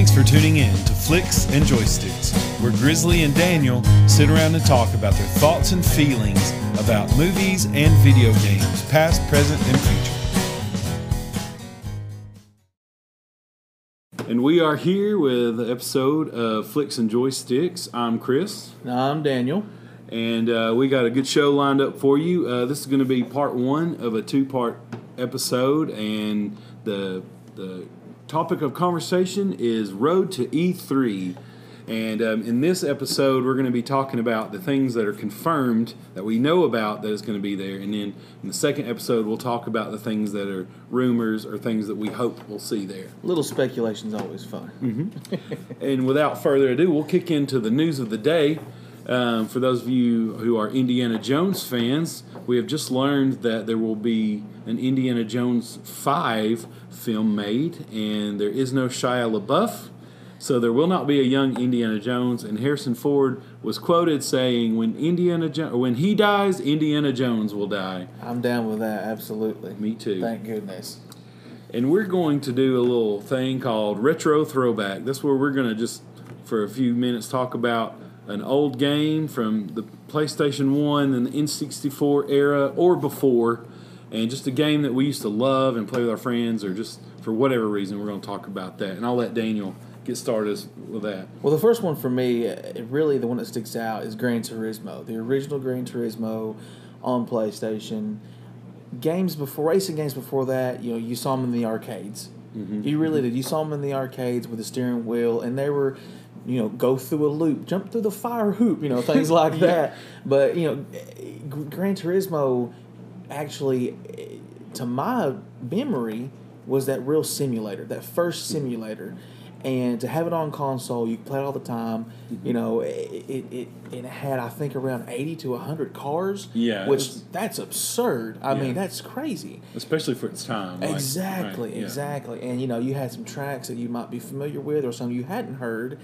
Thanks for tuning in to Flicks and Joysticks, where Grizzly and Daniel sit around and talk about their thoughts and feelings about movies and video games, past, present, and future. And we are here with an episode of Flicks and Joysticks. I'm Chris. I'm Daniel. And uh, we got a good show lined up for you. Uh, this is going to be part one of a two part episode, and the the topic of conversation is Road to E3. And um, in this episode, we're going to be talking about the things that are confirmed that we know about that is going to be there. And then in the second episode, we'll talk about the things that are rumors or things that we hope we'll see there. Little speculation is always fun. Mm-hmm. and without further ado, we'll kick into the news of the day. Um, for those of you who are Indiana Jones fans, we have just learned that there will be an Indiana Jones 5 film made, and there is no Shia LaBeouf. So there will not be a young Indiana Jones, and Harrison Ford was quoted saying, "When Indiana jo- when he dies, Indiana Jones will die." I'm down with that. Absolutely. Me too. Thank goodness. And we're going to do a little thing called retro throwback. That's where we're going to just for a few minutes talk about an old game from the PlayStation 1 and the N64 era or before, and just a game that we used to love and play with our friends, or just for whatever reason, we're going to talk about that. And I'll let Daniel get started with that. Well, the first one for me, really the one that sticks out, is Gran Turismo, the original Gran Turismo on PlayStation. Games before racing games before that, you know, you saw them in the arcades. Mm-hmm. You really did. You saw them in the arcades with the steering wheel, and they were you know, go through a loop, jump through the fire hoop, you know, things like yeah. that. But you know, Gran Turismo actually, to my memory, was that real simulator, that first simulator. And to have it on console, you play it all the time. Mm-hmm. You know, it, it, it, it had I think around eighty to hundred cars. Yeah, which that's absurd. I yeah. mean, that's crazy, especially for its time. Like, exactly, right, exactly. And you know, you had some tracks that you might be familiar with, or some you hadn't heard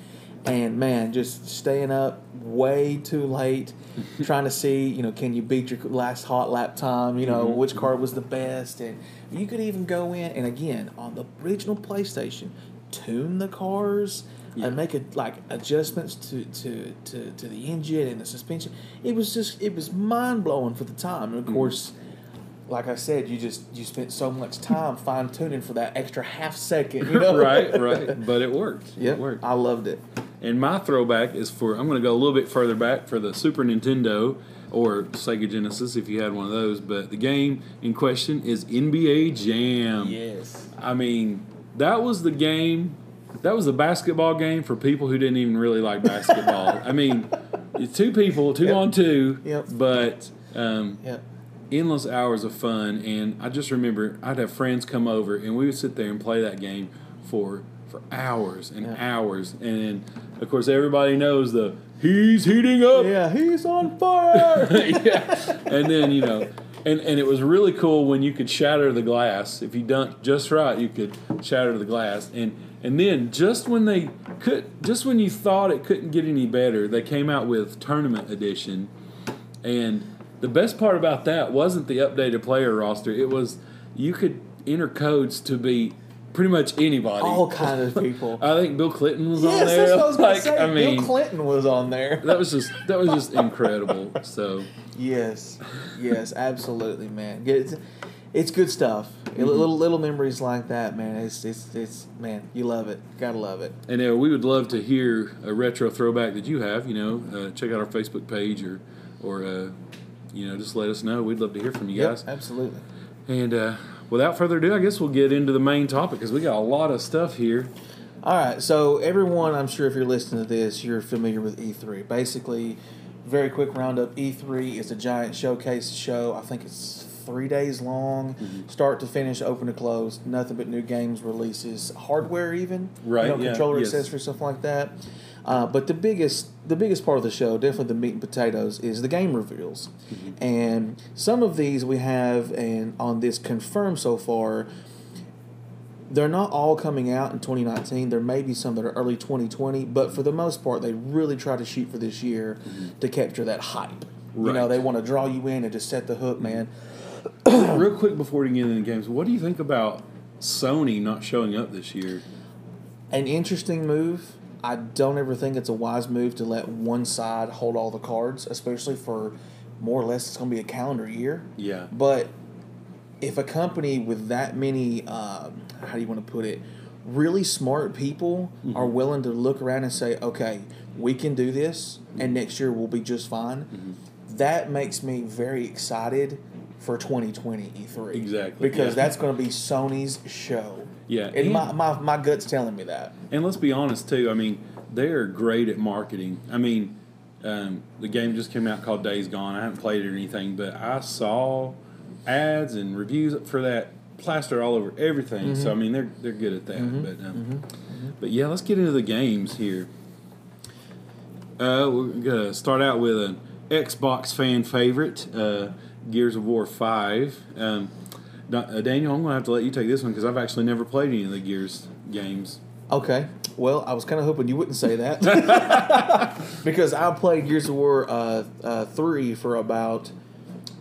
and man, just staying up way too late, trying to see, you know, can you beat your last hot lap time? You know, mm-hmm. which car was the best, and you could even go in and again on the original PlayStation, tune the cars. Yeah. And make it like adjustments to, to, to, to the engine and the suspension. It was just it was mind blowing for the time. And of mm-hmm. course, like I said, you just you spent so much time fine tuning for that extra half second. You know? right, right. But it worked. Yeah, it worked. I loved it. And my throwback is for I'm going to go a little bit further back for the Super Nintendo or Sega Genesis if you had one of those. But the game in question is NBA Jam. Yes. I mean, that was the game. That was the basketball game for people who didn't even really like basketball. I mean, two people, two yep. on two. Yep. But um, yep. endless hours of fun. And I just remember I'd have friends come over and we would sit there and play that game for for hours and yeah. hours. And of course, everybody knows the he's heating up. Yeah, he's on fire. yeah, and then you know. And, and it was really cool when you could shatter the glass. If you done just right, you could shatter the glass. And and then just when they could, just when you thought it couldn't get any better, they came out with Tournament Edition. And the best part about that wasn't the updated player roster. It was you could enter codes to be pretty much anybody. All kind of people. I think Bill Clinton was yes, on there. That's what I was like, say. I mean, Bill Clinton was on there. that was just that was just incredible. So yes, yes, absolutely, man. It's, it's good stuff. Mm-hmm. Little little memories like that, man. It's it's it's man, you love it. Gotta love it. And uh, we would love to hear a retro throwback that you have. You know, uh, check out our Facebook page or or uh, you know just let us know. We'd love to hear from you yep, guys. Absolutely. And uh, without further ado, I guess we'll get into the main topic because we got a lot of stuff here. All right, so everyone, I'm sure if you're listening to this, you're familiar with E3. Basically, very quick roundup E3 is a giant showcase show. I think it's three days long, mm-hmm. start to finish, open to close. Nothing but new games releases, hardware even, right? You know, yeah, controller yes. accessories, stuff like that. Uh, but the biggest the biggest part of the show, definitely the meat and potatoes, is the game reveals, mm-hmm. and some of these we have and on this confirmed so far. They're not all coming out in 2019. There may be some that are early 2020, but for the most part, they really try to shoot for this year mm-hmm. to capture that hype. Right. You know, they want to draw you in and just set the hook, man. Real quick before we get into the games, what do you think about Sony not showing up this year? An interesting move. I don't ever think it's a wise move to let one side hold all the cards, especially for more or less it's going to be a calendar year. Yeah. But if a company with that many, um, how do you want to put it, really smart people Mm-hmm. are willing to look around and say, okay, we can do this, and next year we'll be just fine. Mm-hmm. That makes me very excited for 2020 E3. Exactly, Because yeah. that's going to be Sony's show. Yeah, And and- my, my, my gut's telling me that. And let's be honest too. I mean, they're great at marketing. I mean, um, the game just came out called Days Gone. I haven't played it or anything, but I saw ads and reviews for that plaster all over everything. So I mean, they're they're good at that. But um, but yeah, let's get into the games here. Uh, we're gonna start out with an Xbox fan favorite, uh, Gears of War Five. Um, Daniel, I'm gonna have to let you take this one because I've actually never played any of the Gears games. Okay. Well, I was kind of hoping you wouldn't say that because I played Gears of War uh, uh, three for about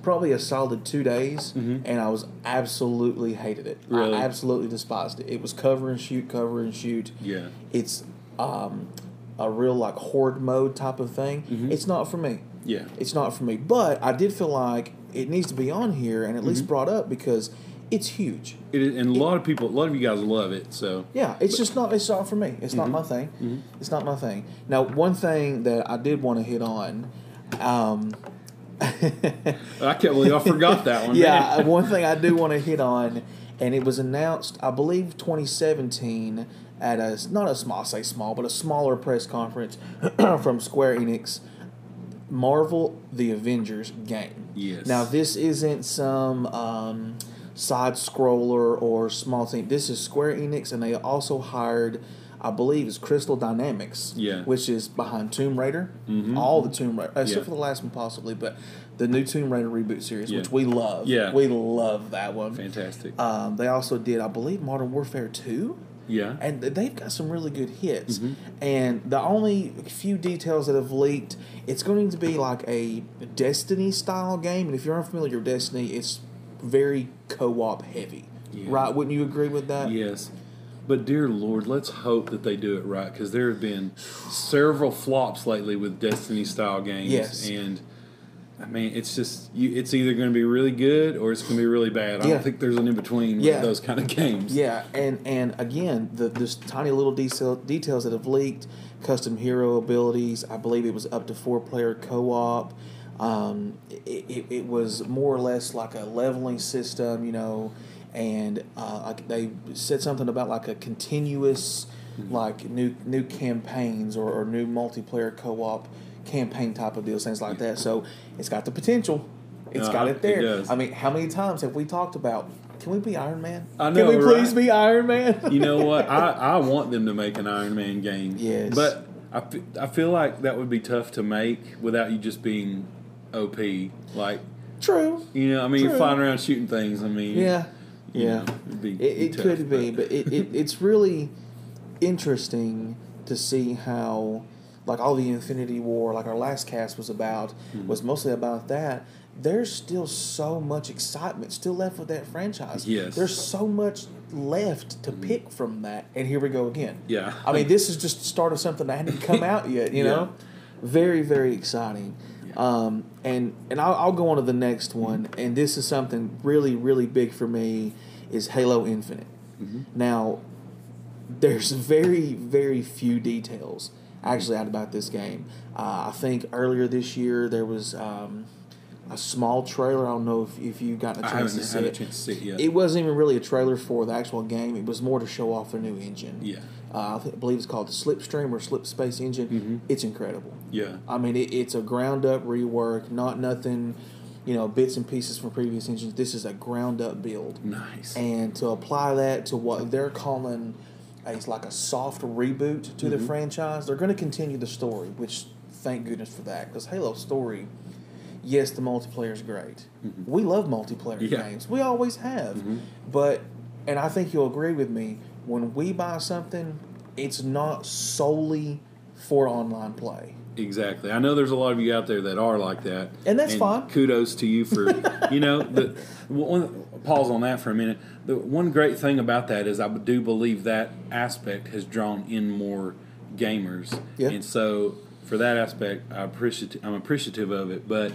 probably a solid two days, and I was absolutely hated it. Mm-hmm. Really? I absolutely despised it. It was cover and shoot, cover and shoot. Yeah. It's um, a real like horde mode type of thing. Mm-hmm. It's not for me. Yeah. It's not for me. But I did feel like it needs to be on here and at Mm-hmm. least brought up because it's huge. It is, and a lot of people, a lot of you guys love it. So Yeah, it's just not. It's not for me. It's not my Mm-hmm. thing. It's not my thing. Now, one thing that I did want to hit on. Um, I can't believe I forgot that one. yeah, one thing I do want to hit on, and it was announced, I believe, 2017 at a not a small, I say small, but a smaller press conference from Square Enix. Marvel the Avengers game. Yes. Now this isn't some um, side scroller or small thing. This is Square Enix, and they also hired, I believe, it's Crystal Dynamics. Yeah. Which is behind Tomb Raider, mm-hmm. all the Tomb Raider, except Yeah. for the last one possibly, but the new Tomb Raider reboot series, Yeah. which we love. Yeah. We love that one. fantastic. Um, they also did, I believe, Modern Warfare Two yeah, and they've got some really good hits. Mhm. And the only few details that have leaked, it's going to be like a Destiny style game. And if you're unfamiliar with Destiny, it's very co-op heavy, Yeah. right? Wouldn't you agree with that? yes. But dear Lord, let's hope that they do it right because there have been several flops lately with Destiny style games. Yes. and I mean, it's just you. It's either going to be really good or it's going to be really bad. I Yeah. don't think there's an in between Yeah. with those kind of games. Yeah, and and again, the this tiny little detail, details that have leaked, custom hero abilities. I believe it was up to four player co op. Um, it, it, it was more or less like a leveling system, you know, and uh, like they said something about like a continuous, like new new campaigns or, or new multiplayer co op campaign type of deals, things like that. So it's got the potential. It's got Uh-huh, it there. it. I mean, how many times have we talked about? Can we be Iron Man? I know, Can we please be Iron Man? You know what? I, I want them to make an Iron Man game. Yes. But I, I feel like that would be tough to make without you just being OP. Like, True. you know, I mean, True. flying around shooting things. I mean, Yeah. Yeah. know, it'd be, It, it tough, could be, but it, it, it's really interesting to see how, like, all the Infinity War, like our last cast was about, Mm-hmm. was mostly about that. There's still so much excitement still left with that franchise. Yes. Mm-hmm. There's so much left to pick from that. And here we go again. Yeah. I mean, this is just the start of something that hadn't come out yet, you Yeah. know? Very, very exciting. Um, and and I'll, I'll go on to the next one. And this is something really, really big for me is Halo Infinite. Mm-hmm. Now, there's very, very few details actually out about this game. Uh, I think earlier this year there was um, a small trailer. I don't know if, if you got a chance to see it. chance to see it yet. It wasn't even really a trailer for the actual game. It was more to show off a new engine. yeah. Uh, I, think, I believe it's called the Slipstream or Slip Space engine. Mhm. It's incredible. Yeah. I mean, it, it's a ground up rework, not nothing, you know, bits and pieces from previous engines. This is a ground up build. Nice. And to apply that to what they're calling a, it's like a soft reboot to the Mhm. franchise, they're going to continue the story, which thank goodness for that. Because Halo story, yes, the multiplayer is great. Mhm. We love multiplayer Yeah. games. We always have. Mhm. But, and I think you'll agree with me, when we buy something, it's not solely for online play. Exactly. I know there's a lot of you out there that are like that, And that's fine. Kudos to you for you know the one. Pause on that for a minute. The one great thing about that is I do believe that aspect has drawn in more gamers, Yeah. and so for that aspect, I appreciate I'm appreciative of it. But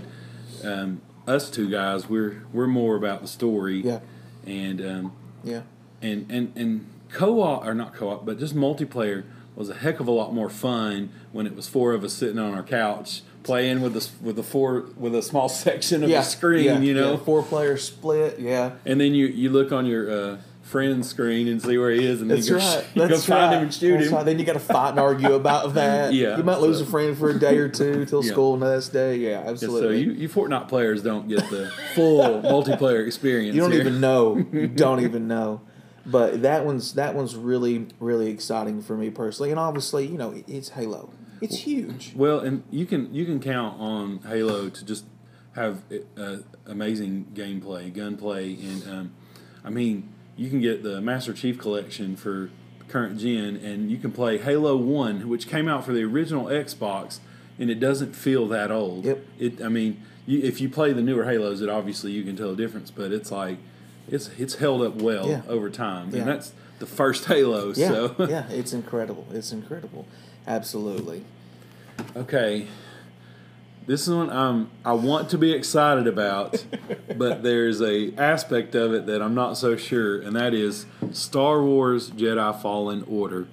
um, us two guys, we're we're more about the story, Yeah. and um, Yeah. and and and co-op or not co-op, but just multiplayer was a heck of a lot more fun when it was four of us sitting on our couch playing with the with the four with a small section of yeah. the screen, yeah. you know. Yeah. Four player split. Yeah. And then you you look on your uh, friend's screen and see where he is, and then That's you go, right. you go That's find right. him and shoot That's him. right. Then you got to fight and argue about that. Yeah, You might lose so- a friend for a day or two till school next day. Yeah, Yeah, so you, you Fortnite players don't get the full multiplayer experience. You don't here. even know. You don't even know. But that one's that one's really really exciting for me personally, and obviously you know it's Halo. It's huge. Well, and you can you can count on Halo to just have uh, amazing gameplay, gunplay, and um, I mean you can get the Master Chief collection for current gen, and you can play Halo One, which came out for the original Xbox, and it doesn't feel that old. Yep. It. I mean, you, if you play the newer Halos, it obviously you can tell a difference, but it's like it's it's held up well Yeah. over time, Yeah. and that's the first Halo. Yeah, So yeah, it's incredible. It's incredible. Absolutely. Okay. This is one um, I want to be excited about, but there's a aspect of it that I'm not so sure, and that is Star Wars Jedi Fallen Order.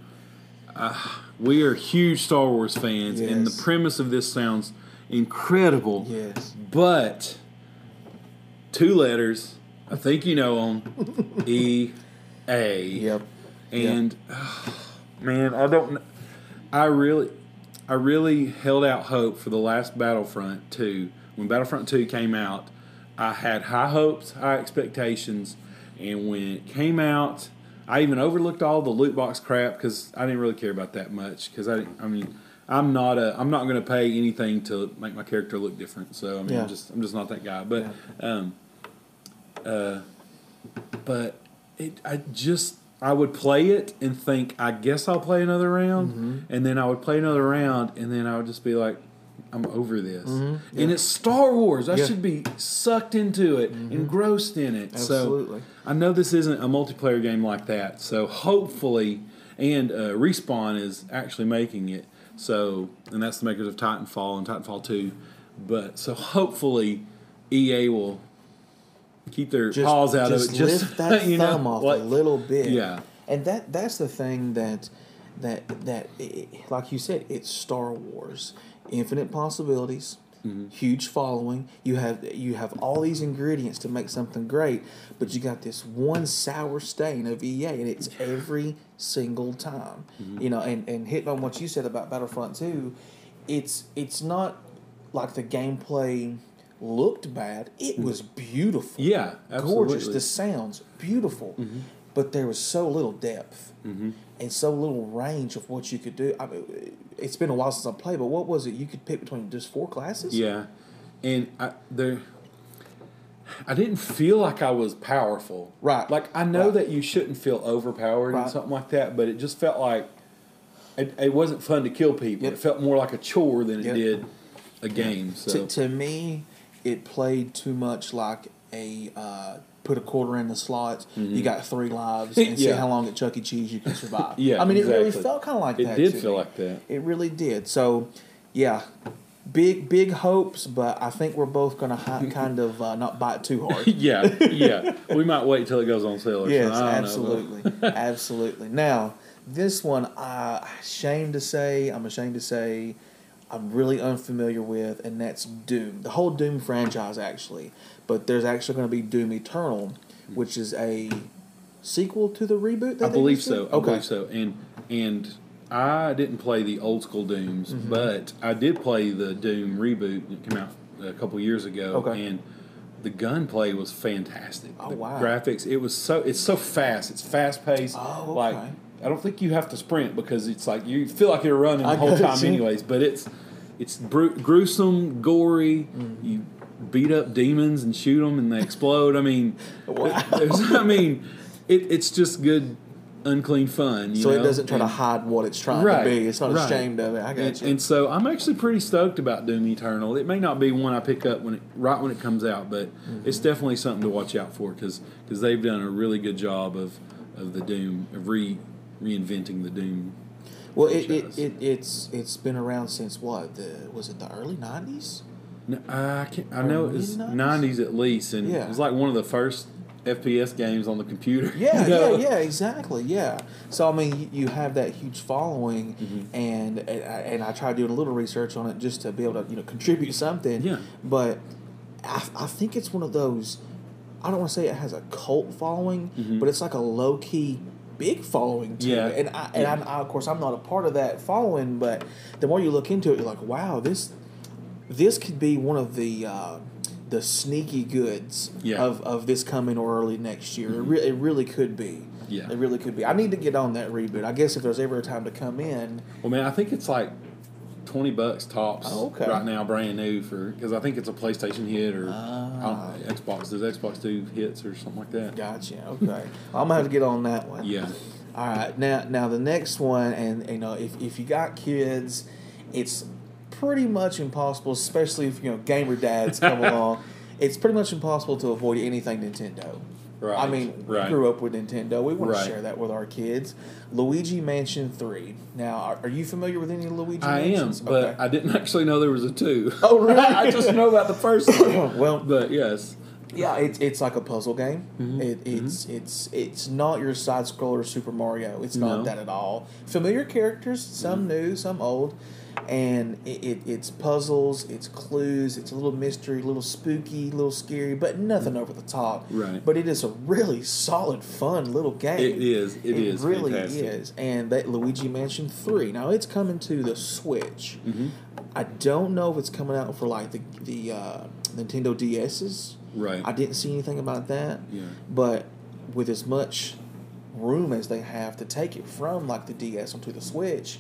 Uh, we are huge Star Wars fans, and the premise of this sounds incredible. Yes. But two letters, I think you know them, E A. Yep. And man, I don't. I really, I really held out hope for the last Battlefront two. When Battlefront two came out, I had high hopes, high expectations, and when it came out, I even overlooked all the loot box crap because I didn't really care about that much. Because I, I mean, I'm not a, I'm not going to pay anything to make my character look different. So I mean, Yeah. I'm just, I'm just not that guy. But, um, uh, but it, I just I would play it and think I guess I'll play another round, Mm-hmm. and then I would play another round, and then I would just be like, I'm over this. Mm-hmm. And it's Star Wars. I Yeah. should be sucked into it, engrossed in it. Absolutely. So I know this isn't a multiplayer game like that. So hopefully, and uh, Respawn is actually making it. So and that's the makers of Titanfall and Titanfall Two. But so hopefully, EA will keep their Just, paws out just of it. Just lift that you know, thumb off like- a little bit. Yeah. And that that's the thing that that that i like you said, it's Star Wars, infinite possibilities. Mm-hmm. Huge following. You have you have all these ingredients to make something great, but you got this one sour stain of EA, and it's every single time. Mm-hmm. You know, and and hitting on what you said about Battlefront Two, it's it's not like the gameplay looked bad. It mm-hmm. was beautiful Yeah, absolutely. gorgeous. The sounds beautiful, mm-hmm. but there was so little depth mm-hmm. and so little range of what you could do. I mean, it's been a while since I played, but what was it? You could pick between just four classes. Yeah, and I there. I didn't feel like I was powerful. Right. Like I know Right. that you shouldn't feel overpowered Right. and something like that, but it just felt like it, it wasn't fun to kill people. Yep. It felt more like a chore than it Yep. did a game. So To, to me, it played too much like a uh, put a quarter in the slots. You got three lives, and see Mm-hmm. How long at Chuck E. Cheese you can survive. Yeah, I mean, it really felt kind of like it that. It did feel me. like that. It really did. So, yeah, big big hopes, but I think we're both going to kind of uh, not bite too hard. yeah, yeah. We might wait till it goes on sale. Or Yes, don't know, absolutely, absolutely. Now, this one, I ashamed to say, I'm ashamed to say, I'm really unfamiliar with, and that's Doom. The whole Doom franchise, actually, but there's actually going to be Doom Eternal, which is a sequel to the reboot. That I believe so. I believe so. And and I didn't play the old school Dooms, Mm-hmm. but I did play the Doom reboot that came out a couple years ago. Okay. And the gunplay was fantastic. Oh, the wow. Graphics, it was so it's so fast. It's fast paced. Oh, Like okay. I don't think you have to sprint because it's like you feel like you're running the I whole time you. anyways. But it's it's bru- gruesome, gory. Mm. You beat up demons and shoot them and they explode. I mean, Wow. I mean, it, it's just good unclean fun. You so know? it doesn't try to And- hide what it's trying Right, to be. It's not right. ashamed of it. I got And, you. and so I'm actually pretty stoked about Doom Eternal. It may not be one I pick up when it, right when it comes out, but Mm-hmm. it's definitely something to watch out for because they've done a really good job of, of the Doom of re reinventing the Doom. well, it, it, it, it's it's been around since what? The was it the early nineties? No, I can't, I know it was mid-nineties? at least, and Yeah. it was like one of the first FPS games on the computer. Yeah, you know? yeah, yeah, exactly, yeah. So I mean, you- have that huge following, Mm-hmm. and and I, and I tried doing a little research on it just to be able to you know contribute something. Yeah. But I, I think it's one of those. I don't want to say it has a cult following, Mhm. but it's like a low key big following to Yeah. And I, and Yeah. I, of course I'm not a part of that following, but the more you look into it, you're like, wow, this this could be one of the uh, the sneaky goods Yeah. Mm-hmm. of, of this coming or early next year. It, re- it really could be. Yeah. It really could be. I need to get on that reboot. I guess if there's ever a time to come in, Well, man, I think it's like twenty bucks tops Oh, okay. right now, brand new for because I think it's a PlayStation hit or Ah. I don't know, Xbox. Does Xbox do hits or something like that? gotcha. Okay, I'm gonna have to get on that one. Yeah. All right. Now, now the next one, and you know, if if you got kids, it's pretty much impossible, especially if you know gamer dads come along. It's pretty much impossible to avoid anything Nintendo. Right. I mean, we grew up with Nintendo. We want Right. to share that with our kids. Luigi Mansion Three. Now, are, are you familiar with any Luigi? I am, Mansions? but Okay. I didn't actually know there was a two. Oh, really? I just know about the first one. well, But yes, Yeah, it's it's like a puzzle game. Mhm, It, it's it's it's not your side scroller Super Mario. It's not No. Mm-hmm. that at all. Familiar characters, some new, some old, and it, it it's puzzles, it's clues, it's a little mystery, a little spooky, a little scary, but nothing over the top. Mm. Right. But it is a really solid, fun little game. it is. it is really fantastic. is. And that Luigi Mansion Three. Now it's coming to the Switch. Mhm. I don't know if it's coming out for like the the uh, Nintendo DSs. Right. I didn't see anything about that. Yeah. But with as much room as they have to take it from like the DS onto the Switch,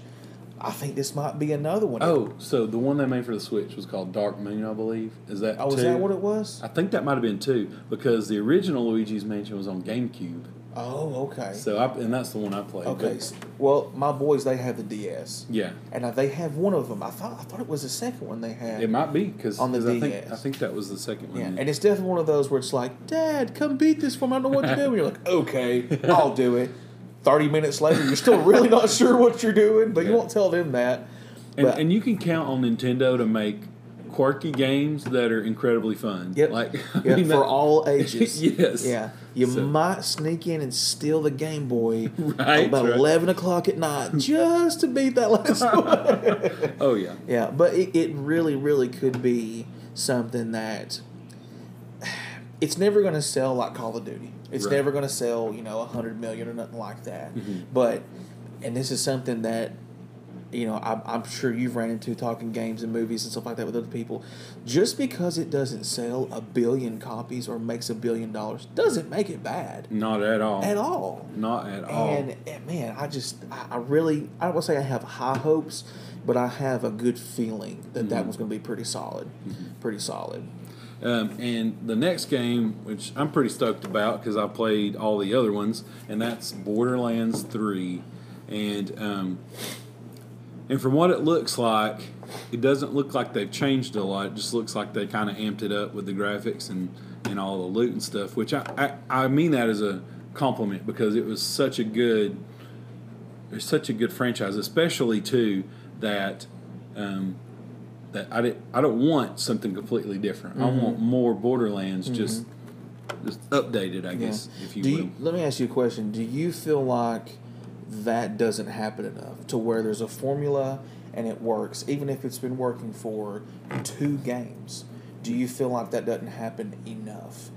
I think this might be another one. Oh, so the one they made for the Switch was called Dark Moon, I believe. Is that? oh, is that what it was? I think that might have been two because the original Luigi's Mansion was on GameCube. Oh, okay. So I, and that's the one I played. Okay. but- Well, my boys they have the DS, yeah, and they have one of them. I thought I thought it was the second one they had. it might be because On the I think DS. I think that was the second one. Yeah, and it's definitely one of those where it's like, Dad, come beat this for me. I don't know what to do. And you're like, okay, I'll do it. Thirty minutes later, you're still really not sure what you're doing, but you won't tell them that. and, But and you can count on Nintendo to make quirky games that are incredibly fun. Yep. Like I yeah, mean, for that- all ages. Yes. Yeah, you So- might sneak in and steal the Game Boy Right, about right. eleven o'clock at night just to beat that last one. Oh yeah. yeah, but it, it really, really could be something that it's never going to sell like Call of Duty. It's Right. never going to sell, you know, a hundred million or nothing like that. Mhm. But and this is something that you know I'm, I'm sure you've ran into talking games and movies and stuff like that with other people. Just because it doesn't sell a billion copies or makes a billion dollars doesn't make it bad Not at all. at all. Not at all. And, and man, I just, I, I really, I don't want to say I have high hopes, but I have a good feeling that that Mhm. was going to be pretty solid, pretty solid. Um, and the next game, which I'm pretty stoked about because I played all the other ones, and that's Borderlands 3. And um, and from what it looks like, it doesn't look like they've changed a lot. It just looks like they kind of amped it up with the graphics and, and all the loot and stuff. Which I, I, I mean that as a compliment because it was such a good it's such a good franchise, especially too that um, that I did, I don't want something completely different. I Mm-hmm. want more Borderlands, just just updated, I guess, if you you, let me ask you a question. Do you feel like that doesn't happen enough to where there's a formula and it works, even if it's been working for two games? Do you feel like that doesn't happen enough?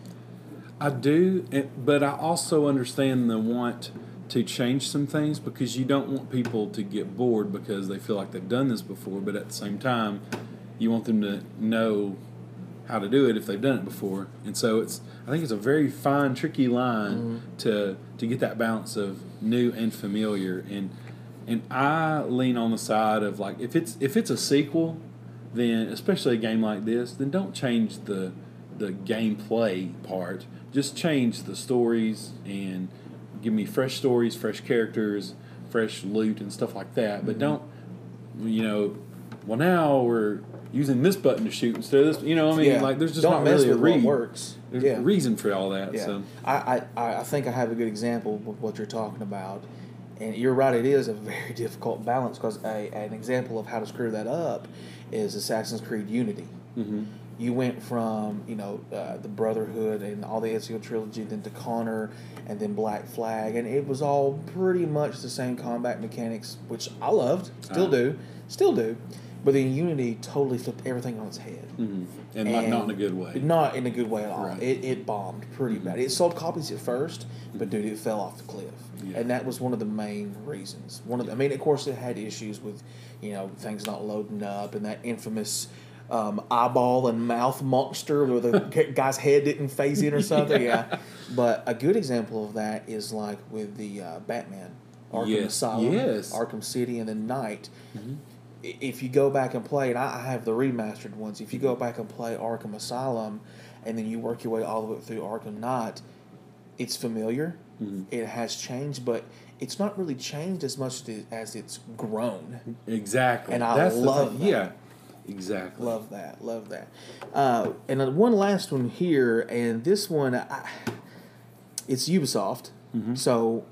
I do, but I also understand the want to change some things because you don't want people to get bored because they feel like they've done this before, but at the same time, you want them to know how to do it if they've done it before. And so it's I think it's a very fine, tricky line mm-hmm. to to get that balance of new and familiar. And and I lean on the side of like if it's if it's a sequel, then especially a game like this, then don't change the the gameplay part. Just change the stories and give me fresh stories, fresh characters, fresh loot, and stuff like that. But don't, you know, well now we're using this button to shoot instead of this. You know, I mean, like there's just Don't not mess really a with reason. what works. There's yeah. a reason for all that. Yeah, So I, I, I think I have a good example of what you're talking about, and you're right. It is a very difficult balance because an example of how to screw that up is Assassin's Creed Unity. mhm. You went from you know uh, the Brotherhood and all the Ezio trilogy, then to Connor, and then Black Flag, and it was all pretty much the same combat mechanics, which I loved, still Uh-huh. do, still do. But then Unity totally flipped everything on its head. Mhm. and, not, not in a good way. Not in a good way at all. Right. Mm-hmm. It, it bombed pretty bad. It sold copies at first, but dude, it fell off the cliff. Yeah. And that was one of the main reasons. One of the, I mean, of course, it had issues with, you know, things not loading up and that infamous um, eyeball and mouth monster where the guy's head didn't phase in or something. yeah. But a good example of that is like with the uh, Batman. Arkham Yes. Asylum, Yes. Arkham City, and then Knight Mhm. if you go back and play, and I have the remastered ones, if you go back and play Arkham Asylum, and then you work your way all the way through Arkham Knight, it's familiar. Mhm. It has changed, but it's not really changed as much as- it's grown. Exactly. And I That's love that. Yeah. Exactly. Love that. Love that. Uh, and one last one here, and this one, I, it's Ubisoft, Mhm. so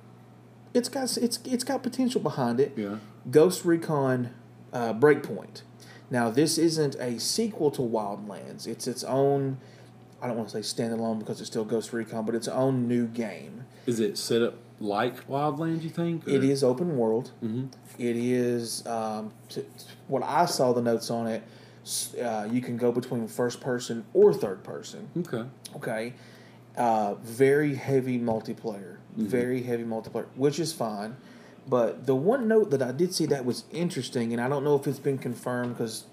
it's got it's it's got potential behind it. Yeah. Ghost Recon uh, Breakpoint. Now, this isn't a sequel to Wildlands. It's its own. I don't want to say standalone because it's still Ghost Recon, but its own new game. Is it set up like Wildlands? You think? It is open world. hmm It is um, t- t- what I saw the notes on it. Uh, you can go between first person or third person. Okay. Okay, uh, very heavy multiplayer. Very heavy multiplayer, which is fine. But the one note that I did see that was interesting, and I don't know if it's been confirmed because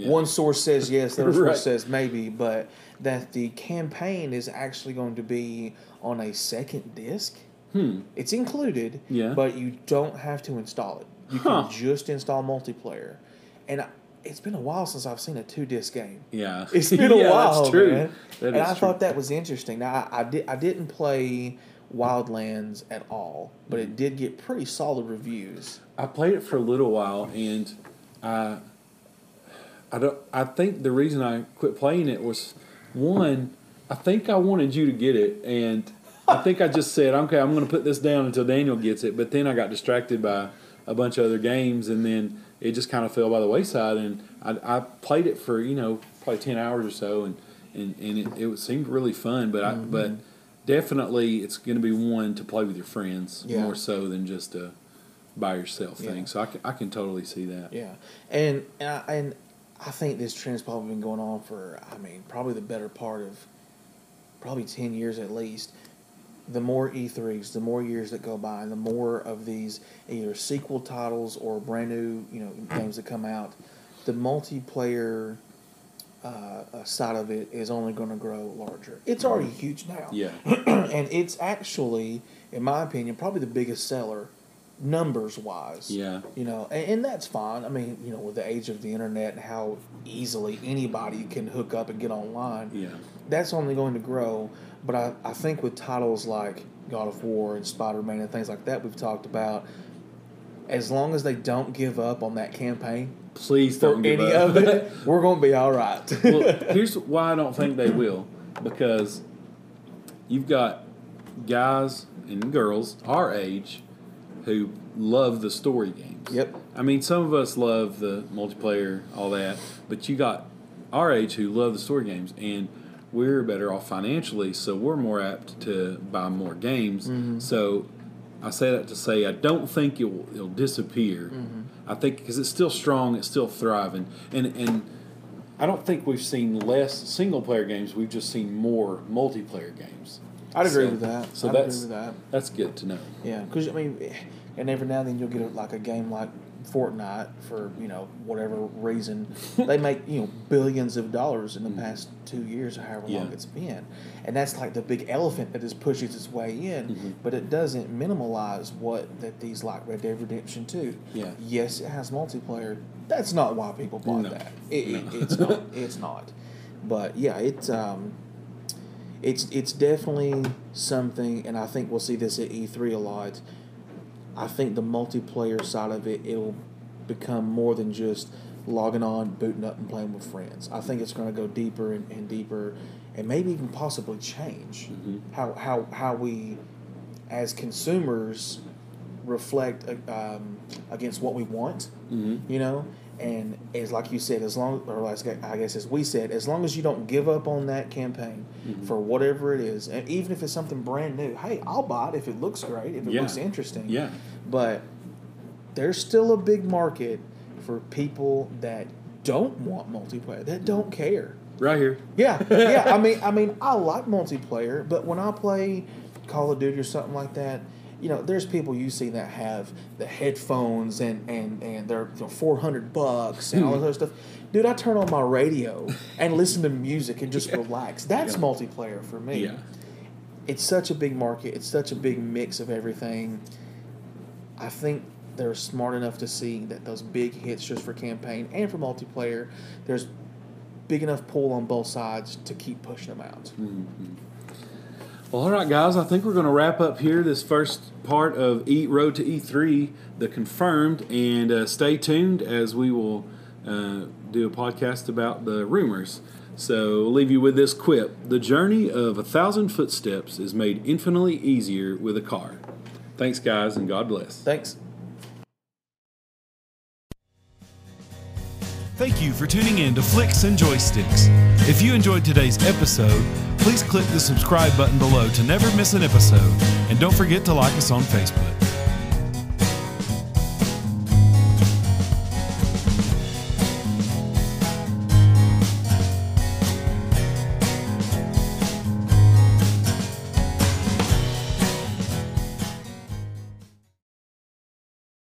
Yeah. one source says yes, the other Right. source says maybe, but that the campaign is actually going to be on a second disc. Hmm. It's included, Yeah. but you don't have to install it. You Huh. can just install multiplayer. And I, it's been a while since I've seen a two disc game. Yeah. It's been a Yeah, while, That's true. man. That and I true. thought that was interesting. Now I, I did I didn't play Wildlands at all, but it did get pretty solid reviews. I played it for a little while, and I, I don't. I think the reason I quit playing it was one. I think I wanted you to get it, and I think I just said, "Okay, I'm going to put this down until Daniel gets it." But then I got distracted by a bunch of other games, and then it just kind of fell by the wayside. And I, I played it for you know probably ten hours or so, and and, and it, it seemed really fun. But I but mm-hmm. definitely it's going to be one to play with your friends Yeah. more so than just a by yourself Yeah. thing. So I can, I can totally see that. Yeah, and and I, and I think this trend's probably been going on for I mean probably the better part of probably ten years at least. The more E3s, the more years that go by, and the more of these either sequel titles or brand new you know games that come out, the multiplayer uh, uh, side of it is only going to grow larger. It's already huge now. Yeah. and it's actually, in my opinion, probably the biggest seller, numbers wise. Yeah. You know, and, and that's fine. I mean, you know, with the age of the internet and how easily anybody can hook up and get online, Yeah. that's only going to grow. But I, I think with titles like God of War and Spider Man and things like that we've talked about, as long as they don't give up on that campaign Please for don't give any up. of it, we're going to be all right. well, here's why I don't think they will. Because you've got guys and girls our age who love the story games. Yep. I mean, some of us love the multiplayer, all that, but you got our age who love the story games, and we're better off financially, so we're more apt to buy more games. Mm-hmm. So I say that to say I don't think it will, it'll disappear. Mm-hmm. I think because it's still strong, it's still thriving, and and I don't think we've seen less single player games. We've just seen more multiplayer games. I'd agree So- with that. So I'd that's agree with that. that's good to know. Yeah, because I mean, and every now and then you'll get a, like a game like Fortnite for you know whatever reason they make you know billions of dollars in the past two years or however long Mm-hmm. It's been, and that's like the big elephant that just pushes its way in, Mhm. but it doesn't minimalize what that these like Red Dead Redemption Two. Yeah. Yes, it has multiplayer. That's not why people bought No. that. It, it, it's not. It's not. But yeah, it's um, it's it's definitely something, and I think we'll see this at E3 a lot. I think the multiplayer side of it it'll become more than just logging on, booting up, and playing with friends. I think it's going to go deeper and, and deeper, and maybe even possibly change Mm-hmm. how how how we, as consumers, reflect uh, um, against what we want. Mm-hmm. You know, and as like you said, as long or as I guess as we said, as long as you don't give up on that campaign Mm-hmm. for whatever it is, and even if it's something brand new, hey, I'll buy it if it looks great, if it Yeah. looks interesting. Yeah. But there's still a big market for people that don't want multiplayer, that don't care. Right here. Yeah, yeah. I mean, I mean, I like multiplayer, but when I play Call of Duty or something like that, you know, there's people you see that have the headphones and and and they're you know, four hundred bucks and all Hmm. that other stuff. Dude, I turn on my radio and listen to music and just relax. That's Yeah. multiplayer for me. Yeah. It's such a big market. It's such a big mix of everything. I think they're smart enough to see that those big hits just for campaign and for multiplayer, there's big enough pull on both sides to keep pushing them out. Well, all right, guys. I think we're going to wrap up here this first part of E Road to E3, the confirmed, and uh, stay tuned as we will uh, do a podcast about the rumors. So, we'll leave you with this quip: The journey of a thousand footsteps is made infinitely easier with a car. Thanks, guys, and God bless. Thanks. Thank you for tuning in to Flicks and Joysticks. If you enjoyed today's episode, please click the subscribe button below to never miss an episode, and don't forget to like us on Facebook.